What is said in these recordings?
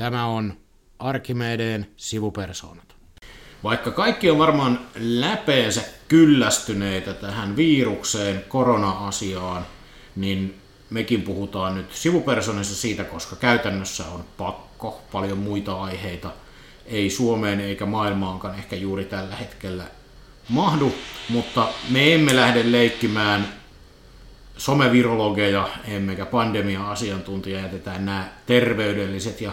Tämä on Arkimedeen sivupersoonat. Vaikka kaikki on varmaan läpeensä kyllästyneitä tähän virukseen, korona-asiaan, niin mekin puhutaan nyt sivupersonissa siitä, koska käytännössä on pakko, paljon muita aiheita ei Suomeen eikä maailmaankaan ehkä juuri tällä hetkellä mahdu, mutta me emme lähde leikkimään somevirologeja emmekä pandemia-asiantuntija, jätetään nämä terveydelliset ja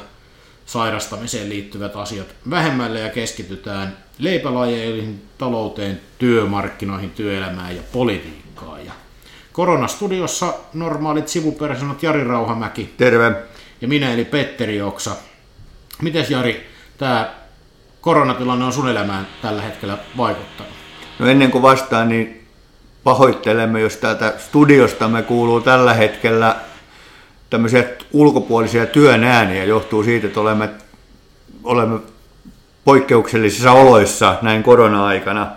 sairastamiseen liittyvät asiat vähemmälle ja keskitytään leipälajeihin, talouteen, työmarkkinoihin, työelämään ja politiikkaan. Ja koronastudiossa normaalit sivupersonat Jari Rauhamäki. Terve. Ja minä eli Petteri Oksa. Mites Jari, tämä koronatilanne on sun elämään tällä hetkellä vaikuttanut? No ennen kuin vastaan, niin pahoittelemme, jos täältä studiosta me kuuluu tällä hetkellä tämmöisiä ulkopuolisia työn ääniä. Johtuu siitä, että olemme, olemme poikkeuksellisissa oloissa näin korona-aikana,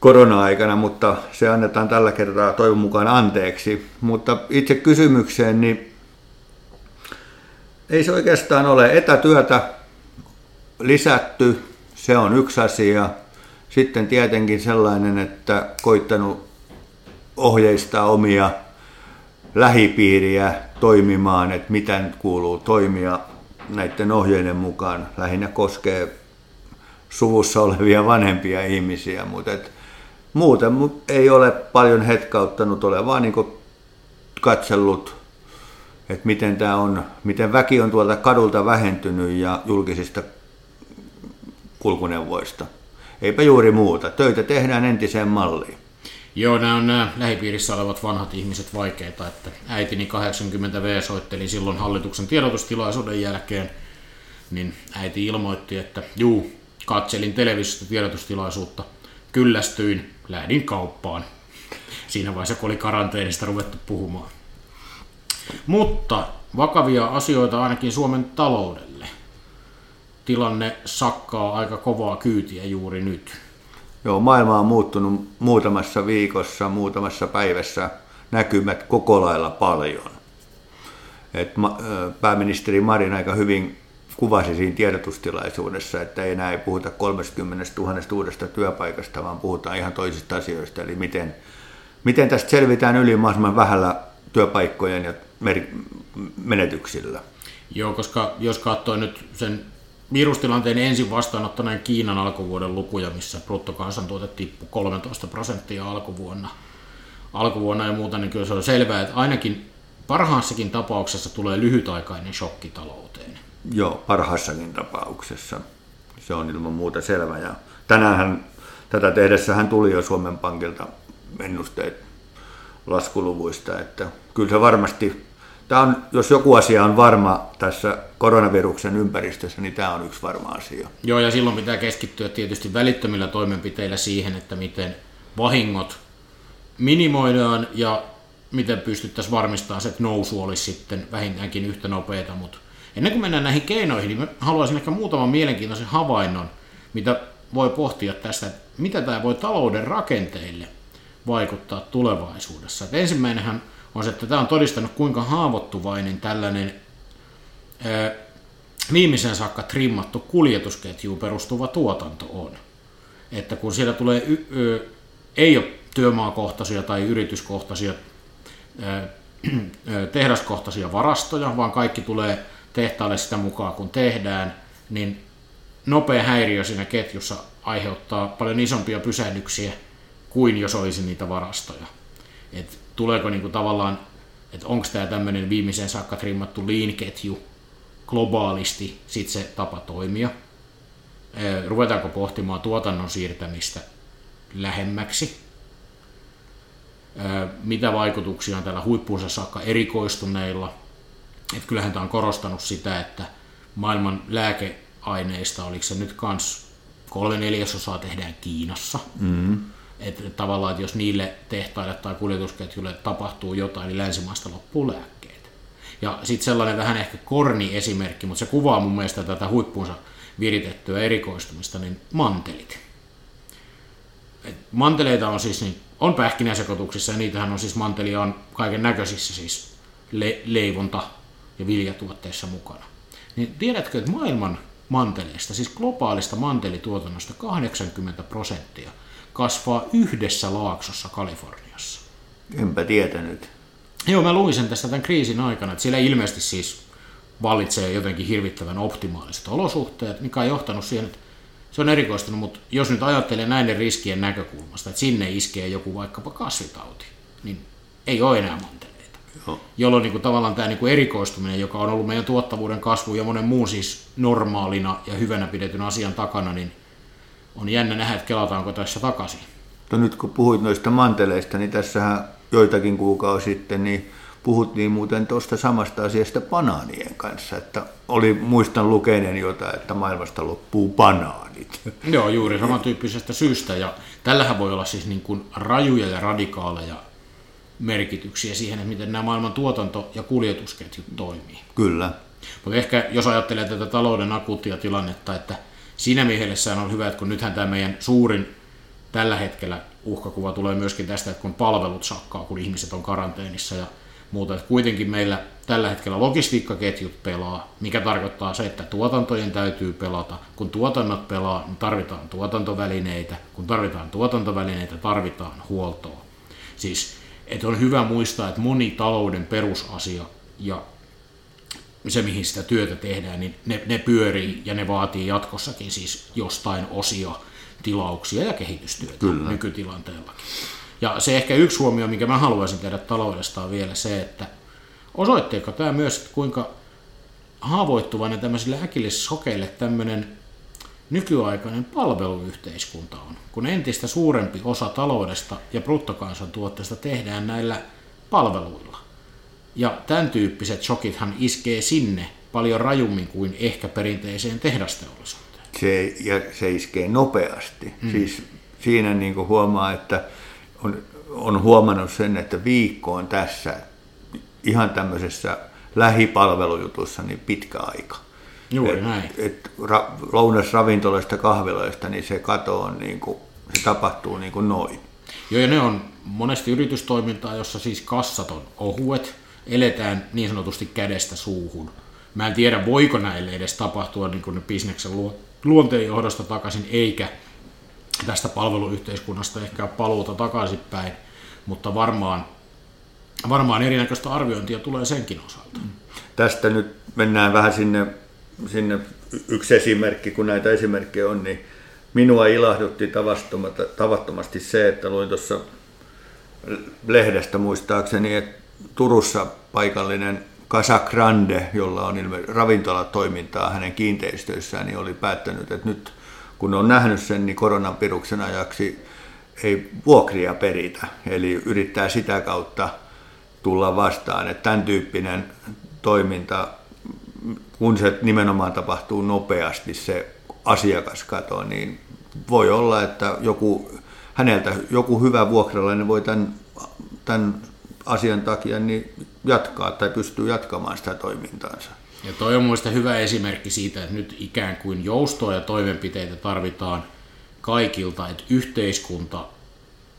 korona-aikana, mutta se annetaan tällä kertaa toivon mukaan anteeksi. Mutta itse kysymykseen, niin ei se oikeastaan ole etätyötä lisätty, se on yksi asia. Sitten tietenkin sellainen, että koittanut ohjeistaa omia lähipiiriä toimimaan, että miten kuuluu toimia näiden ohjeiden mukaan. Lähinnä koskee suvussa olevia vanhempia ihmisiä, mutta et muuten ei ole paljon hetkauttanut, ole vaan niin katsellut, että miten tämä on, miten väki on tuolta kadulta vähentynyt ja julkisista kulkuneuvoista. Eipä juuri muuta. Töitä tehdään entiseen malliin. Joo, nämä on nämä lähipiirissä olevat vanhat ihmiset vaikeita, että äitini 80V soitteli silloin hallituksen tiedotustilaisuuden jälkeen, niin äiti ilmoitti, että juu, katselin televisiosta tiedotustilaisuutta, kyllästyin, lähdin kauppaan. Siinä vaiheessa, kun oli karanteenista ruvettu puhumaan. Mutta vakavia asioita ainakin Suomen taloudelle. Tilanne sakkaa aika kovaa kyytiä juuri nyt. Joo, maailma on muuttunut muutamassa viikossa, muutamassa päivässä näkymät koko lailla paljon. Et pääministeri Marin aika hyvin kuvasi siinä tiedotustilaisuudessa, että ei enää ei puhuta 30 000 uudesta työpaikasta, vaan puhutaan ihan toisista asioista, eli miten, miten tästä selvitään yli mahdollisimman vähällä työpaikkojen ja menetyksillä. Joo, koska jos katsoo nyt sen virustilanteen ensin vastaanottaneen Kiinan alkuvuoden lukuja, missä bruttokansantuote tippui 13 prosenttia alkuvuonna, alkuvuonna ja muuta, niin kyllä se on selvää, että ainakin parhaassakin tapauksessa tulee lyhytaikainen shokki talouteen. Joo, parhaassakin tapauksessa. Se on ilman muuta selvä. Ja tänään tätä tehdessä hän tuli jo Suomen Pankilta ennusteet laskuluvuista, että kyllä se varmasti Tämä on, jos joku asia on varma tässä koronaviruksen ympäristössä, niin tämä on yksi varma asia. Joo, ja silloin pitää keskittyä tietysti välittömillä toimenpiteillä siihen, että miten vahingot minimoidaan ja miten pystyttäisiin varmistamaan se, että nousu olisi sitten vähintäänkin yhtä nopeata. Mutta ennen kuin mennään näihin keinoihin, niin haluaisin ehkä muutaman mielenkiintoisen havainnon, mitä voi pohtia tästä, että mitä tämä voi talouden rakenteille vaikuttaa tulevaisuudessa. Et ensimmäinenhän on se, että tämä on todistanut, kuinka haavoittuvainen tällainen viimeisen saakka trimmattu kuljetusketjuun perustuva tuotanto on. Että kun siellä tulee, y, ei ole työmaakohtaisia tai yrityskohtaisia, ää, tehdaskohtaisia varastoja, vaan kaikki tulee tehtaalle sitä mukaan, kun tehdään, niin nopea häiriö siinä ketjussa aiheuttaa paljon isompia pysähdyksiä kuin jos olisi niitä varastoja. Et tuleeko niinku tavallaan, että onko tämä tämmöinen viimeisen saakka trimmattu lean-ketju globaalisti sit se tapa toimia. Ruvetaanko pohtimaan tuotannon siirtämistä lähemmäksi? Mitä vaikutuksia on tällä huippuunsa saakka erikoistuneilla? Et kyllähän tämä on korostanut sitä, että maailman lääkeaineista, oliko se nyt kans kolme neljäsosaa tehdään Kiinassa. Mm-hmm että tavallaan, että jos niille tehtaille tai kuljetusketjuille tapahtuu jotain, niin länsimaasta loppuu lääkkeet. Ja sitten sellainen vähän ehkä korni esimerkki, mutta se kuvaa mun mielestä tätä huippuunsa viritettyä erikoistumista, niin mantelit. Et manteleita on siis, niin, on pähkinäsekoituksissa ja niitähän on siis mantelia on kaiken näköisissä siis le- leivonta- ja viljatuotteissa mukana. niin tiedätkö, että maailman manteleista, siis globaalista mantelituotannosta 80 prosenttia kasvaa yhdessä laaksossa Kaliforniassa. Enpä tietänyt. Joo, mä luin sen tästä tämän kriisin aikana, että siellä ilmeisesti siis vallitsee jotenkin hirvittävän optimaaliset olosuhteet, mikä on johtanut siihen, että se on erikoistunut, mutta jos nyt ajattelee näiden riskien näkökulmasta, että sinne iskee joku vaikkapa kasvitauti, niin ei ole enää manteleita. Joo. Jolloin niin kuin, tavallaan tämä niin kuin erikoistuminen, joka on ollut meidän tuottavuuden kasvu ja monen muun siis normaalina ja hyvänä pidetyn asian takana, niin on jännä nähdä, että kelataanko tässä takaisin. No nyt kun puhuit noista manteleista, niin tässähän joitakin kuukausi sitten, niin puhuttiin muuten tuosta samasta asiasta banaanien kanssa, että oli, muistan lukeneen jotain, että maailmasta loppuu banaanit. Joo, juuri samantyyppisestä syystä, ja tällähän voi olla siis niin kuin rajuja ja radikaaleja merkityksiä siihen, että miten nämä maailman tuotanto- ja kuljetusketjut toimii. Kyllä. Mutta ehkä jos ajattelee tätä talouden akuuttia tilannetta, että siinä mielessä on hyvä, että kun nythän tämä meidän suurin tällä hetkellä uhkakuva tulee myöskin tästä, että kun palvelut sakkaa, kun ihmiset on karanteenissa ja muuta. Että kuitenkin meillä tällä hetkellä logistiikkaketjut pelaa, mikä tarkoittaa se, että tuotantojen täytyy pelata. Kun tuotannot pelaa, niin tarvitaan tuotantovälineitä. Kun tarvitaan tuotantovälineitä, tarvitaan huoltoa. Siis, että on hyvä muistaa, että moni talouden perusasia ja se, mihin sitä työtä tehdään, niin ne, ne pyörii ja ne vaatii jatkossakin siis jostain osia, tilauksia ja kehitystyötä Kyllä. nykytilanteellakin. Ja se ehkä yksi huomio, minkä mä haluaisin tehdä taloudesta on vielä se, että osoitteeko tämä myös, että kuinka haavoittuvainen tämmöisille äkillissokeille tämmöinen nykyaikainen palveluyhteiskunta on, kun entistä suurempi osa taloudesta ja bruttokansantuotteesta tehdään näillä palveluilla. Ja tämän tyyppiset shokithan iskee sinne paljon rajummin kuin ehkä perinteiseen tehdasteollisuuteen. Se, ja se iskee nopeasti. Hmm. Siis siinä niin huomaa, että on, on huomannut sen, että viikko on tässä ihan tämmöisessä lähipalvelujutussa niin pitkä aika. Juuri et, näin. Et ra, lounasravintoloista, kahviloista, niin se kato on niin kuin, se tapahtuu niin kuin noin. Joo, ja ne on monesti yritystoimintaa, jossa siis kassat on ohuet, eletään niin sanotusti kädestä suuhun. Mä en tiedä, voiko näille edes tapahtua niin kuin ne bisneksen luonteen johdosta takaisin, eikä tästä palveluyhteiskunnasta ehkä paluuta takaisinpäin, mutta varmaan, varmaan erinäköistä arviointia tulee senkin osalta. Tästä nyt mennään vähän sinne, sinne yksi esimerkki, kun näitä esimerkkejä on, niin minua ilahdutti tavattomasti se, että luin tuossa lehdestä muistaakseni, että Turussa paikallinen Casa Grande, jolla on ravintolatoimintaa hänen kiinteistöissään, niin oli päättänyt, että nyt – kun on nähnyt sen, niin koronan piruksen ajaksi ei vuokria peritä, eli yrittää sitä kautta tulla vastaan. Että tämän tyyppinen toiminta, kun se nimenomaan tapahtuu nopeasti se asiakaskato, niin voi olla, että joku, häneltä joku hyvä vuokralainen voi tämän, tämän asian takia niin jatkaa tai pystyy jatkamaan sitä toimintaansa. Ja toi on mielestäni hyvä esimerkki siitä, että nyt ikään kuin joustoa ja toimenpiteitä tarvitaan kaikilta, että yhteiskunta,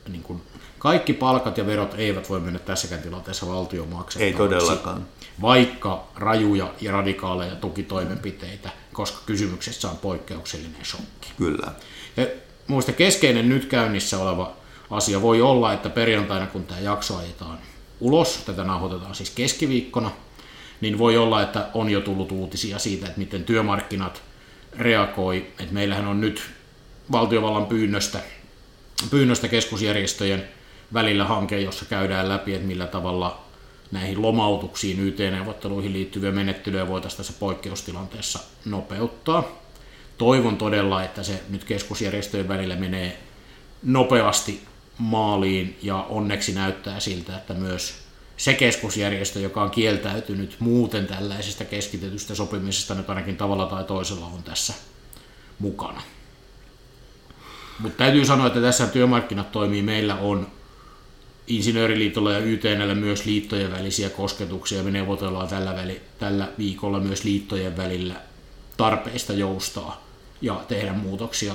niin kuin, kaikki palkat ja verot eivät voi mennä tässäkään tilanteessa valtion maksettavaksi. Ei todellakaan. Vaikka rajuja ja radikaaleja tukitoimenpiteitä, koska kysymyksessä on poikkeuksellinen shokki. Kyllä. Ja muista keskeinen nyt käynnissä oleva asia voi olla, että perjantaina kun tämä jakso ajetaan ulos, tätä nauhoitetaan siis keskiviikkona, niin voi olla, että on jo tullut uutisia siitä, että miten työmarkkinat reagoi. Että meillähän on nyt valtiovallan pyynnöstä, pyynnöstä keskusjärjestöjen välillä hanke, jossa käydään läpi, että millä tavalla näihin lomautuksiin, YT-neuvotteluihin liittyviä menettelyjä voitaisiin tässä poikkeustilanteessa nopeuttaa. Toivon todella, että se nyt keskusjärjestöjen välillä menee nopeasti maaliin ja onneksi näyttää siltä, että myös se keskusjärjestö, joka on kieltäytynyt muuten tällaisesta keskitetystä sopimisesta nyt ainakin tavalla tai toisella on tässä mukana. Mutta täytyy sanoa, että tässä työmarkkinat toimii. Meillä on Insinööriliitolla ja YTNllä myös liittojen välisiä kosketuksia. Me neuvotellaan tällä, väli, tällä viikolla myös liittojen välillä tarpeista joustaa ja tehdä muutoksia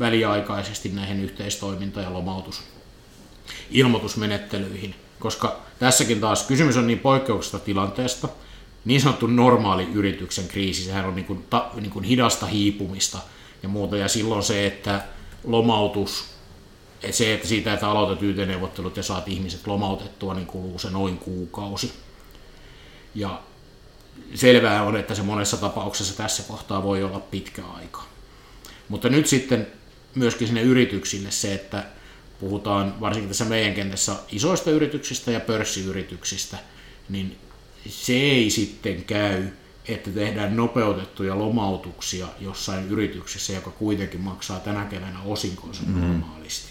väliaikaisesti näihin yhteistoiminta- ja lomautus ilmoitusmenettelyihin – koska tässäkin taas kysymys on niin poikkeuksesta tilanteesta, niin sanottu normaali yrityksen kriisi, sehän on niin kuin, ta, niin kuin hidasta hiipumista ja muuta, ja silloin se, että lomautus, että se, että siitä, että aloitat YT-neuvottelut ja saat ihmiset lomautettua, niin kuluu se noin kuukausi. Ja selvää on, että se monessa tapauksessa tässä kohtaa voi olla pitkä aika. Mutta nyt sitten myöskin sinne yrityksille se, että puhutaan varsinkin tässä meidän kentässä isoista yrityksistä ja pörssiyrityksistä, niin se ei sitten käy, että tehdään nopeutettuja lomautuksia jossain yrityksessä, joka kuitenkin maksaa tänä keväänä osinkonsa mm. normaalisti.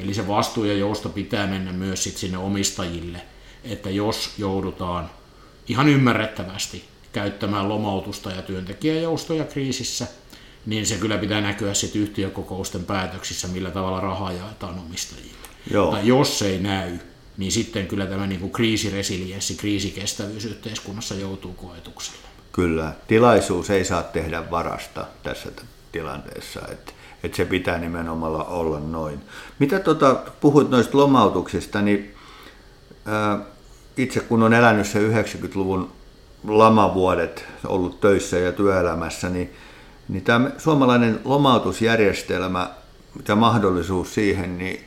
Eli se vastuu ja jousto pitää mennä myös sit sinne omistajille, että jos joudutaan ihan ymmärrettävästi käyttämään lomautusta ja työntekijäjoustoja kriisissä, niin se kyllä pitää näkyä sitten yhtiökokousten päätöksissä, millä tavalla rahaa jaetaan omistajille. Joo. Tai jos se ei näy, niin sitten kyllä tämä niin kuin kriisiresilienssi, kriisikestävyys yhteiskunnassa joutuu koetukselle. Kyllä, tilaisuus ei saa tehdä varasta tässä tilanteessa, että, että se pitää nimenomaan olla noin. Mitä tuota, puhuit noista lomautuksista, niin ää, itse kun on elänyt se 90-luvun lamavuodet, ollut töissä ja työelämässä, niin, niin tämä suomalainen lomautusjärjestelmä ja mahdollisuus siihen, niin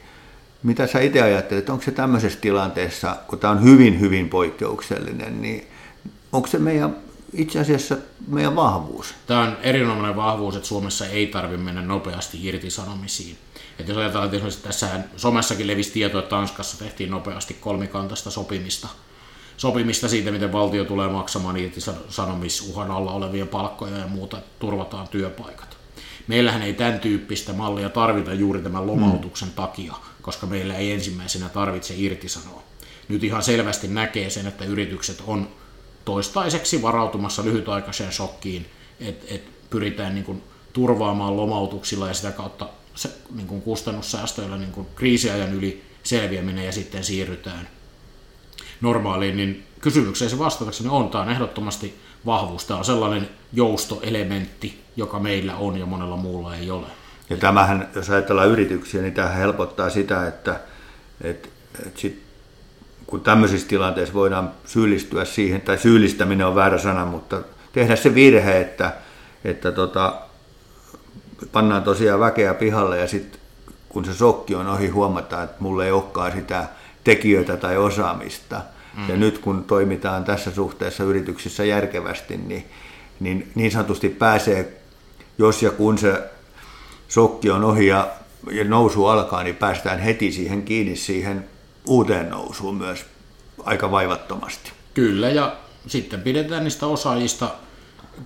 mitä sä itse ajattelet, onko se tämmöisessä tilanteessa, kun tämä on hyvin, hyvin poikkeuksellinen, niin onko se meidän itse asiassa meidän vahvuus? Tämä on erinomainen vahvuus, että Suomessa ei tarvitse mennä nopeasti irtisanomisiin. Että jos ajatellaan, että esimerkiksi tässä somessakin levisi tieto, että Tanskassa tehtiin nopeasti kolmikantaista sopimista, sopimista siitä, miten valtio tulee maksamaan irtisanomisuhan alla olevien palkkoja ja muuta, turvataan työpaikat. Meillähän ei tämän tyyppistä mallia tarvita juuri tämän lomautuksen mm. takia, koska meillä ei ensimmäisenä tarvitse irtisanoa. Nyt ihan selvästi näkee sen, että yritykset on toistaiseksi varautumassa lyhytaikaiseen shokkiin, että et pyritään niin kuin turvaamaan lomautuksilla ja sitä kautta se, niin kuin kustannussäästöillä niin kuin kriisiajan yli selviäminen ja sitten siirrytään normaaliin, niin kysymykseen se vastatakseni on, tämä on ehdottomasti vahvuus. Tämä on sellainen joustoelementti, joka meillä on ja monella muulla ei ole. Ja tämähän, jos ajatellaan yrityksiä, niin tämä helpottaa sitä, että, että, että sit, kun tämmöisissä tilanteissa voidaan syyllistyä siihen, tai syyllistäminen on väärä sana, mutta tehdä se virhe, että, että tota, pannaan tosiaan väkeä pihalle ja sitten kun se sokki on ohi, huomataan, että mulle ei olekaan sitä tekijöitä tai osaamista. Mm. Ja nyt kun toimitaan tässä suhteessa yrityksissä järkevästi, niin niin, niin sanotusti pääsee, jos ja kun se sokki on ohi ja, ja nousu alkaa, niin päästään heti siihen kiinni siihen uuteen nousuun myös aika vaivattomasti. Kyllä, ja sitten pidetään niistä osaajista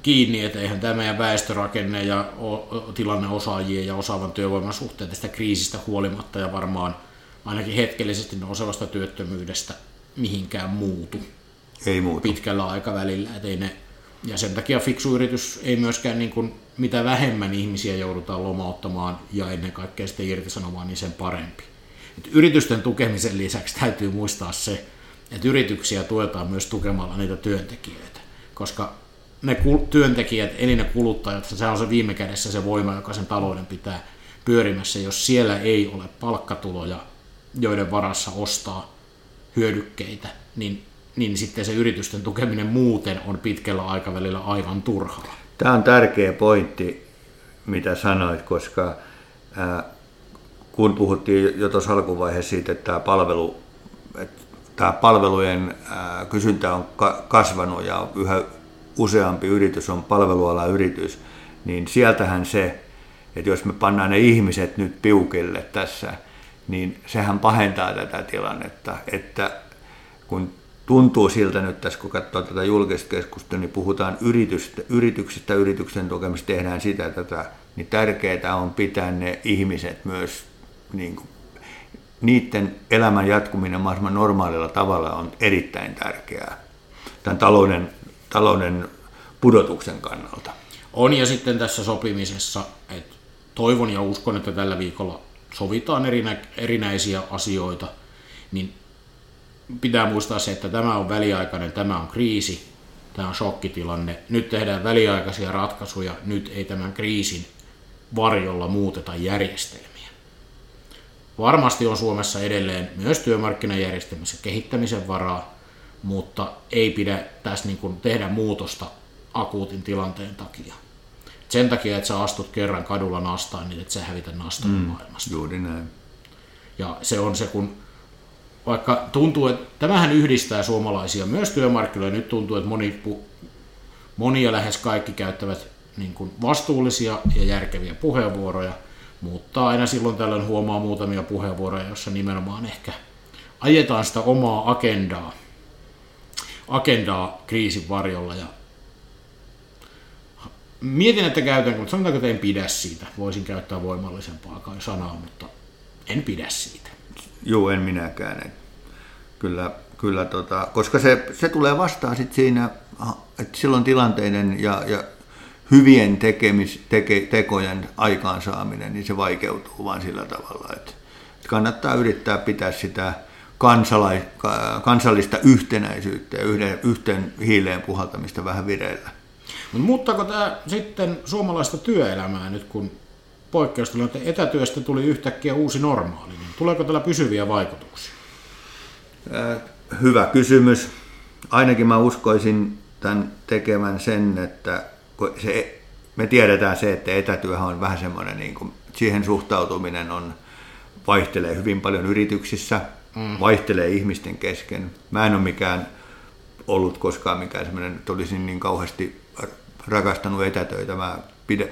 kiinni, että eihän tämä meidän väestörakenne ja tilanne osaajien ja osaavan työvoiman suhteen tästä kriisistä huolimatta ja varmaan ainakin hetkellisesti nousevasta työttömyydestä mihinkään muutu. Ei muutu. Pitkällä aikavälillä, että ei ne ja sen takia fiksu yritys ei myöskään, niin kuin, mitä vähemmän ihmisiä joudutaan lomauttamaan ja ennen kaikkea sitten irtisanomaan, niin sen parempi. Et yritysten tukemisen lisäksi täytyy muistaa se, että yrityksiä tuetaan myös tukemalla niitä työntekijöitä, koska ne työntekijät, eli ne kuluttajat, se on se viime kädessä se voima, joka sen talouden pitää pyörimässä. Jos siellä ei ole palkkatuloja, joiden varassa ostaa hyödykkeitä, niin niin sitten se yritysten tukeminen muuten on pitkällä aikavälillä aivan turhaa. Tämä on tärkeä pointti, mitä sanoit, koska ää, kun puhuttiin jo tuossa alkuvaiheessa siitä, että tämä, palvelu, että tämä palvelujen ää, kysyntä on ka- kasvanut ja yhä useampi yritys on palveluala yritys, niin sieltähän se, että jos me pannaan ne ihmiset nyt piukille tässä, niin sehän pahentaa tätä tilannetta, että kun tuntuu siltä nyt tässä, kun katsoo tätä julkista keskustelua, niin puhutaan yritystä, yrityksistä, yrityksen tukemista, tehdään sitä tätä, niin tärkeää on pitää ne ihmiset myös, niin kuin, niiden elämän jatkuminen mahdollisimman normaalilla tavalla on erittäin tärkeää tämän talouden, talouden pudotuksen kannalta. On ja sitten tässä sopimisessa, että toivon ja uskon, että tällä viikolla sovitaan erinä, erinäisiä asioita, niin pitää muistaa se, että tämä on väliaikainen, tämä on kriisi, tämä on shokkitilanne. Nyt tehdään väliaikaisia ratkaisuja, nyt ei tämän kriisin varjolla muuteta järjestelmiä. Varmasti on Suomessa edelleen myös työmarkkinajärjestelmässä kehittämisen varaa, mutta ei pidä tässä niin tehdä muutosta akuutin tilanteen takia. Sen takia, että sä astut kerran kadulla nastaan, niin et sä hävitä nastan mm, maailmasta. Juuri näin. Ja se on se, kun vaikka tuntuu, että tämähän yhdistää suomalaisia myös työmarkkinoilla. Nyt tuntuu, että moni, monia lähes kaikki käyttävät niin kuin vastuullisia ja järkeviä puheenvuoroja, mutta aina silloin tällöin huomaa muutamia puheenvuoroja, joissa nimenomaan ehkä ajetaan sitä omaa agendaa, agendaa kriisin varjolla ja mietin, että käytän, mutta sanotaanko, että en pidä siitä. Voisin käyttää voimallisempaa sanaa, mutta en pidä siitä. Joo, en minäkään. Kyllä, kyllä tota, koska se, se tulee vastaan sit siinä, että silloin tilanteiden ja, ja hyvien tekemis, teke, tekojen aikaansaaminen, niin se vaikeutuu vain sillä tavalla, että kannattaa yrittää pitää sitä kansalai, kansallista yhtenäisyyttä ja yhden, yhteen hiileen puhaltamista vähän vireillä. Mutta muuttaako tämä sitten suomalaista työelämää nyt, kun poikkeustilanteen etätyöstä tuli yhtäkkiä uusi normaali, niin tuleeko tällä pysyviä vaikutuksia? Äh, hyvä kysymys. Ainakin mä uskoisin tämän tekemään sen, että se, me tiedetään se, että etätyöhän on vähän semmoinen, niin kuin, siihen suhtautuminen on, vaihtelee hyvin paljon yrityksissä, mm. vaihtelee ihmisten kesken. Mä en ole mikään ollut koskaan mikään semmoinen, että olisin niin kauheasti rakastanut etätöitä. Mä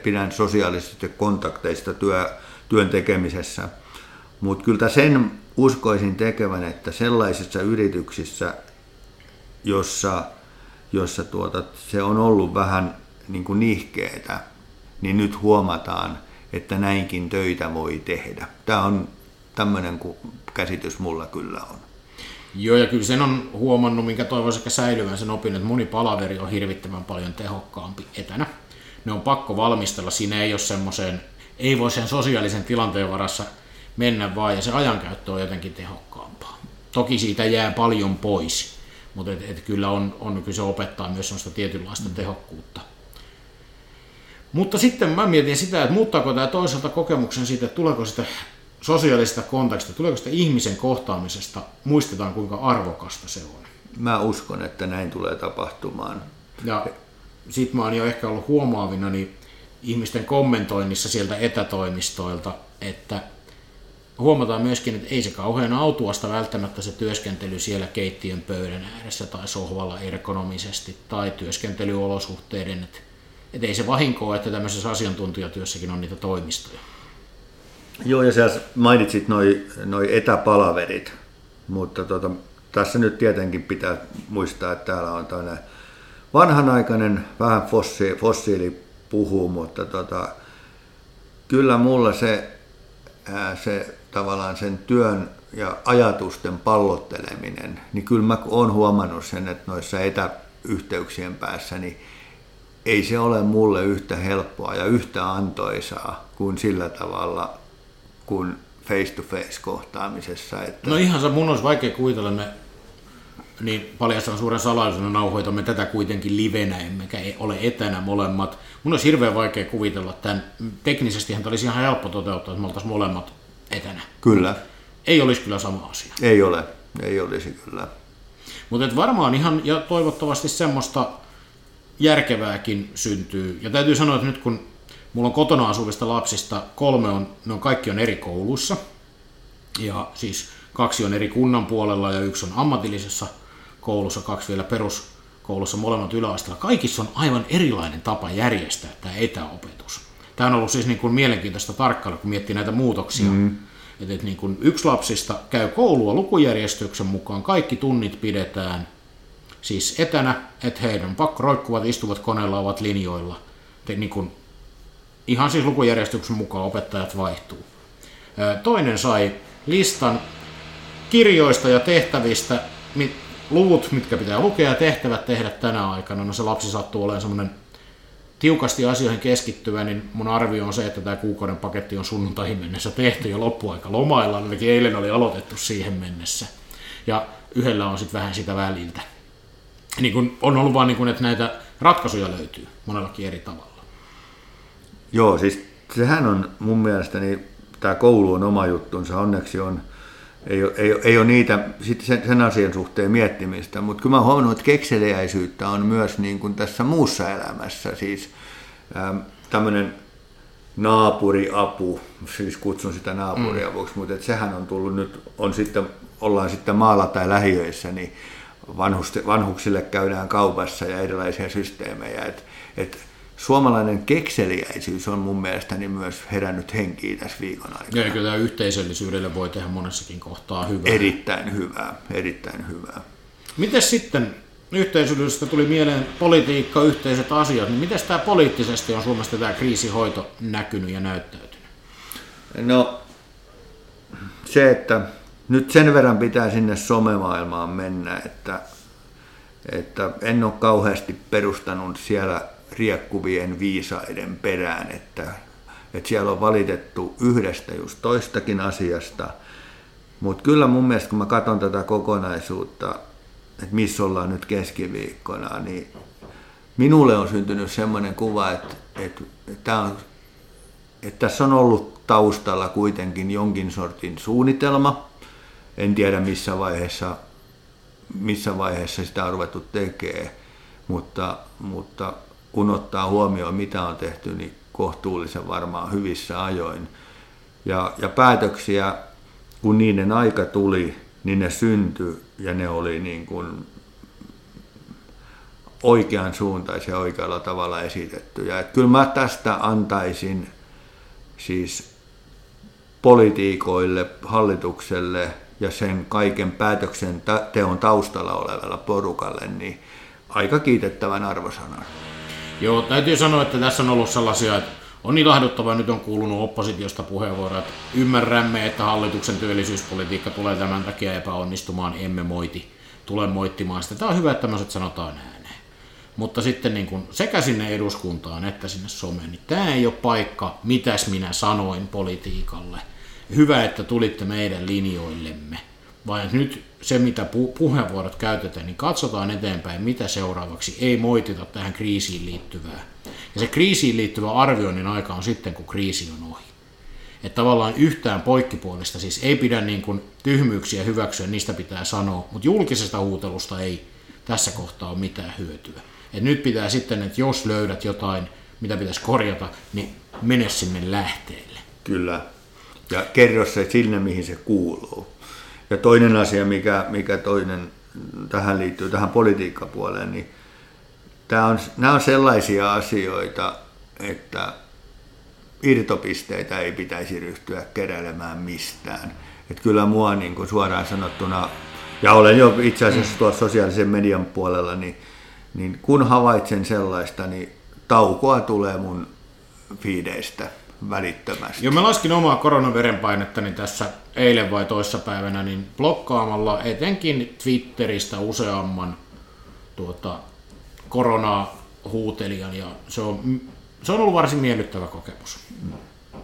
pidän sosiaalisista kontakteista työ, työn tekemisessä. Mutta kyllä sen uskoisin tekevän, että sellaisissa yrityksissä, jossa, jossa tuota, se on ollut vähän niin kuin nihkeetä, niin nyt huomataan, että näinkin töitä voi tehdä. Tämä on tämmöinen käsitys mulla kyllä on. Joo, ja kyllä sen on huomannut, minkä toivoisin ehkä säilyvän sen opin, että moni palaveri on hirvittävän paljon tehokkaampi etänä. Ne on pakko valmistella, siinä ei ole semmoiseen, ei voi sen sosiaalisen tilanteen varassa mennä vaan, ja se ajankäyttö on jotenkin tehokkaampaa. Toki siitä jää paljon pois, mutta et, et kyllä, on, on, kyllä se opettaa myös sellaista tietynlaista mm. tehokkuutta. Mutta sitten mä mietin sitä, että muuttaako tämä toisaalta kokemuksen siitä, että tuleeko sitä sosiaalista kontekstista, tuleeko sitä ihmisen kohtaamisesta, muistetaan kuinka arvokasta se on. Mä uskon, että näin tulee tapahtumaan. Ja sit mä oon jo ehkä ollut huomaavina niin ihmisten kommentoinnissa sieltä etätoimistoilta, että huomataan myöskin, että ei se kauhean autuasta välttämättä se työskentely siellä keittiön pöydän ääressä tai sohvalla ergonomisesti tai työskentelyolosuhteiden, että, että ei se vahinkoa, että tämmöisessä asiantuntijatyössäkin on niitä toimistoja. Joo, ja sä mainitsit noi, noi etäpalaverit, mutta tota, tässä nyt tietenkin pitää muistaa, että täällä on tämmöinen vanhanaikainen, vähän fossi, fossiili puhuu, mutta tota, kyllä mulla se, ää, se tavallaan sen työn ja ajatusten pallotteleminen, niin kyllä mä oon huomannut sen, että noissa etäyhteyksien päässä, niin ei se ole mulle yhtä helppoa ja yhtä antoisaa kuin sillä tavalla kuin face-to-face kohtaamisessa. Että... No ihan se, mun olisi vaikea kuvitella, me niin paljastan suuren salaisuuden nauhoitamme tätä kuitenkin livenä, emmekä e- ole etänä molemmat. Mun olisi hirveän vaikea kuvitella tämän. Teknisesti tämä olisi ihan helppo toteuttaa, että me oltaisiin molemmat etänä. Kyllä. Ei olisi kyllä sama asia. Ei ole, ei olisi kyllä. Mutta varmaan ihan ja toivottavasti semmoista järkevääkin syntyy. Ja täytyy sanoa, että nyt kun Mulla on kotona asuvista lapsista kolme on, ne on kaikki on eri kouluissa. Ja siis kaksi on eri kunnan puolella ja yksi on ammatillisessa koulussa, kaksi vielä peruskoulussa, molemmat yläasteella. Kaikissa on aivan erilainen tapa järjestää tämä etäopetus. Tämä on ollut siis niin kuin mielenkiintoista tarkkailla, kun miettii näitä muutoksia. Mm. Että, että niin kuin yksi lapsista käy koulua lukujärjestyksen mukaan, kaikki tunnit pidetään siis etänä, että heidän pakko roikkuvat, istuvat koneella, ovat linjoilla. Te, niin kuin ihan siis lukujärjestyksen mukaan opettajat vaihtuu. Toinen sai listan kirjoista ja tehtävistä, luvut, mitkä pitää lukea ja tehtävät tehdä tänä aikana. No se lapsi sattuu olemaan semmoinen tiukasti asioihin keskittyvä, niin mun arvio on se, että tämä kuukauden paketti on sunnuntaihin mennessä tehty ja loppuaika lomailla, ainakin eilen oli aloitettu siihen mennessä. Ja yhdellä on sitten vähän sitä väliltä. Niin kun on ollut vaan niin kun, että näitä ratkaisuja löytyy monellakin eri tavalla. Joo, siis sehän on mun mielestäni, tämä koulu on oma juttunsa, onneksi on ei ole, ei, ole, ei ole niitä sit sen, sen asian suhteen miettimistä, mutta kyllä mä huomannut, että kekseliäisyyttä on myös niin kuin tässä muussa elämässä, siis ähm, tämmöinen naapuriapu, siis kutsun sitä naapuriavuksi, mm. mutta et sehän on tullut nyt, on sitten, ollaan sitten maalla tai lähiöissä, niin vanhuksille käydään kaupassa ja erilaisia systeemejä, että et, suomalainen kekseliäisyys on mun mielestäni myös herännyt henkiin tässä viikon aikana. Ja kyllä yhteisöllisyydelle voi tehdä monessakin kohtaa hyvää. Erittäin hyvää, erittäin hyvää. Miten sitten yhteisöllisyydestä tuli mieleen politiikka, yhteiset asiat, niin miten tämä poliittisesti on Suomesta tämä kriisihoito näkynyt ja näyttäytynyt? No se, että nyt sen verran pitää sinne somemaailmaan mennä, että, että en ole kauheasti perustanut siellä riekkuvien viisaiden perään, että, että siellä on valitettu yhdestä just toistakin asiasta, mutta kyllä mun mielestä, kun mä katson tätä kokonaisuutta, että missä ollaan nyt keskiviikkona, niin minulle on syntynyt semmoinen kuva, että, että, että, on, että tässä on ollut taustalla kuitenkin jonkin sortin suunnitelma. En tiedä missä vaiheessa, missä vaiheessa sitä on ruvettu tekemään, mutta, mutta kun ottaa huomioon, mitä on tehty, niin kohtuullisen varmaan hyvissä ajoin. Ja, ja päätöksiä, kun niiden aika tuli, niin ne syntyi ja ne oli niin kuin oikean suuntaisia oikealla tavalla esitettyjä. Että kyllä mä tästä antaisin siis politiikoille, hallitukselle ja sen kaiken päätöksen teon taustalla olevalle porukalle niin aika kiitettävän arvosanan. Joo, täytyy sanoa, että tässä on ollut sellaisia, että on ilahduttavaa, nyt on kuulunut oppositiosta puheenvuoroja, että ymmärrämme, että hallituksen työllisyyspolitiikka tulee tämän takia epäonnistumaan, emme moiti, tule moittimaan sitä. Tämä on hyvä, että tämmöiset sanotaan ääneen. Mutta sitten niin kuin sekä sinne eduskuntaan että sinne someen, niin tämä ei ole paikka, mitäs minä sanoin politiikalle. Hyvä, että tulitte meidän linjoillemme. Vaan nyt se, mitä pu- puheenvuorot käytetään, niin katsotaan eteenpäin, mitä seuraavaksi. Ei moitita tähän kriisiin liittyvää. Ja se kriisiin liittyvä arvioinnin aika on sitten, kun kriisi on ohi. Että tavallaan yhtään poikkipuolista, siis ei pidä niin kuin tyhmyyksiä hyväksyä, niistä pitää sanoa, mutta julkisesta huutelusta ei tässä kohtaa ole mitään hyötyä. Et nyt pitää sitten, että jos löydät jotain, mitä pitäisi korjata, niin mene sinne lähteelle. Kyllä. Ja kerro se sinne, mihin se kuuluu. Ja toinen asia, mikä, mikä toinen tähän liittyy, tähän politiikkapuoleen, niin tämä on, nämä on sellaisia asioita, että irtopisteitä ei pitäisi ryhtyä keräilemään mistään. Että kyllä mua niin kuin suoraan sanottuna, ja olen jo itse asiassa tuossa sosiaalisen median puolella, niin, niin kun havaitsen sellaista, niin taukoa tulee mun fiideistä välittömästi. Joo, mä laskin omaa koronaverenpainettani tässä eilen vai toissapäivänä, niin blokkaamalla etenkin Twitteristä useamman tuota, koronahuutelijan, ja se on, se on ollut varsin miellyttävä kokemus.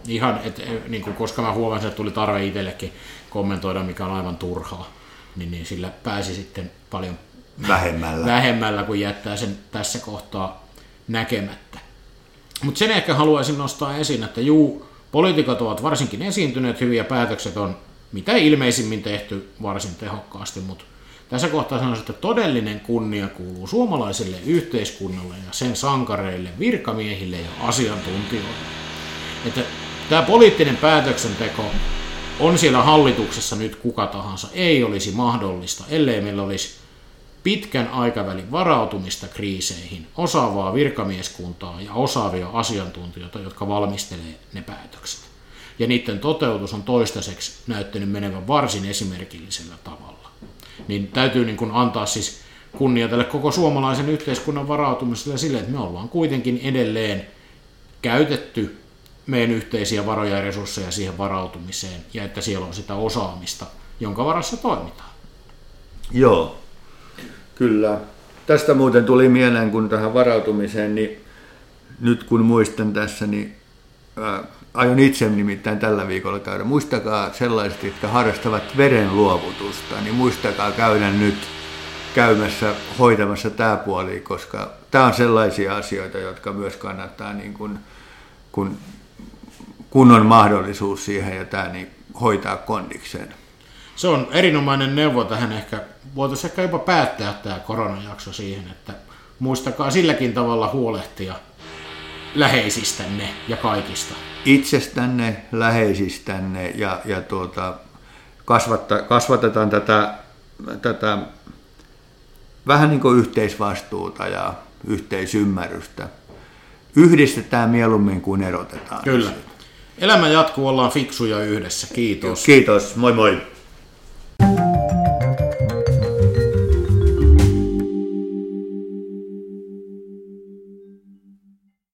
Ihan, et, niin kuin, koska mä huomasin, että tuli tarve itsellekin kommentoida, mikä on aivan turhaa, niin, niin sillä pääsi sitten paljon vähemmällä, vähemmällä kun jättää sen tässä kohtaa näkemättä. Mutta sen ehkä haluaisin nostaa esiin, että juu, poliitikot ovat varsinkin esiintyneet, hyviä päätökset on mitä ilmeisimmin tehty varsin tehokkaasti, mutta tässä kohtaa sanoisin, että todellinen kunnia kuuluu suomalaiselle yhteiskunnalle ja sen sankareille, virkamiehille ja asiantuntijoille. Että tämä poliittinen päätöksenteko on siellä hallituksessa nyt kuka tahansa, ei olisi mahdollista, ellei meillä olisi pitkän aikavälin varautumista kriiseihin, osaavaa virkamieskuntaa ja osaavia asiantuntijoita, jotka valmistelee ne päätökset. Ja niiden toteutus on toistaiseksi näyttänyt menevän varsin esimerkillisellä tavalla. Niin täytyy niin kuin antaa siis kunnia tälle koko suomalaisen yhteiskunnan varautumiselle sille, että me ollaan kuitenkin edelleen käytetty meidän yhteisiä varoja ja resursseja siihen varautumiseen ja että siellä on sitä osaamista, jonka varassa toimitaan. Joo, Kyllä. Tästä muuten tuli mieleen, kun tähän varautumiseen, niin nyt kun muistan tässä, niin ää, aion itse nimittäin tällä viikolla käydä. Muistakaa sellaiset, jotka harrastavat verenluovutusta, niin muistakaa käydä nyt käymässä, hoitamassa tämä puoli, koska tämä on sellaisia asioita, jotka myös kannattaa, niin kun, kun, kun on mahdollisuus siihen ja tämä, niin hoitaa kondikseen. Se on erinomainen neuvo tähän ehkä, voitaisiin ehkä jopa päättää tämä koronajakso siihen, että muistakaa silläkin tavalla huolehtia läheisistänne ja kaikista. Itsestänne, läheisistänne ja, ja tuota, kasvatta, kasvatetaan tätä, tätä vähän niin kuin yhteisvastuuta ja yhteisymmärrystä. Yhdistetään mieluummin kuin erotetaan. Kyllä. Elämä jatkuu, ollaan fiksuja yhdessä. Kiitos. Kiitos, moi moi.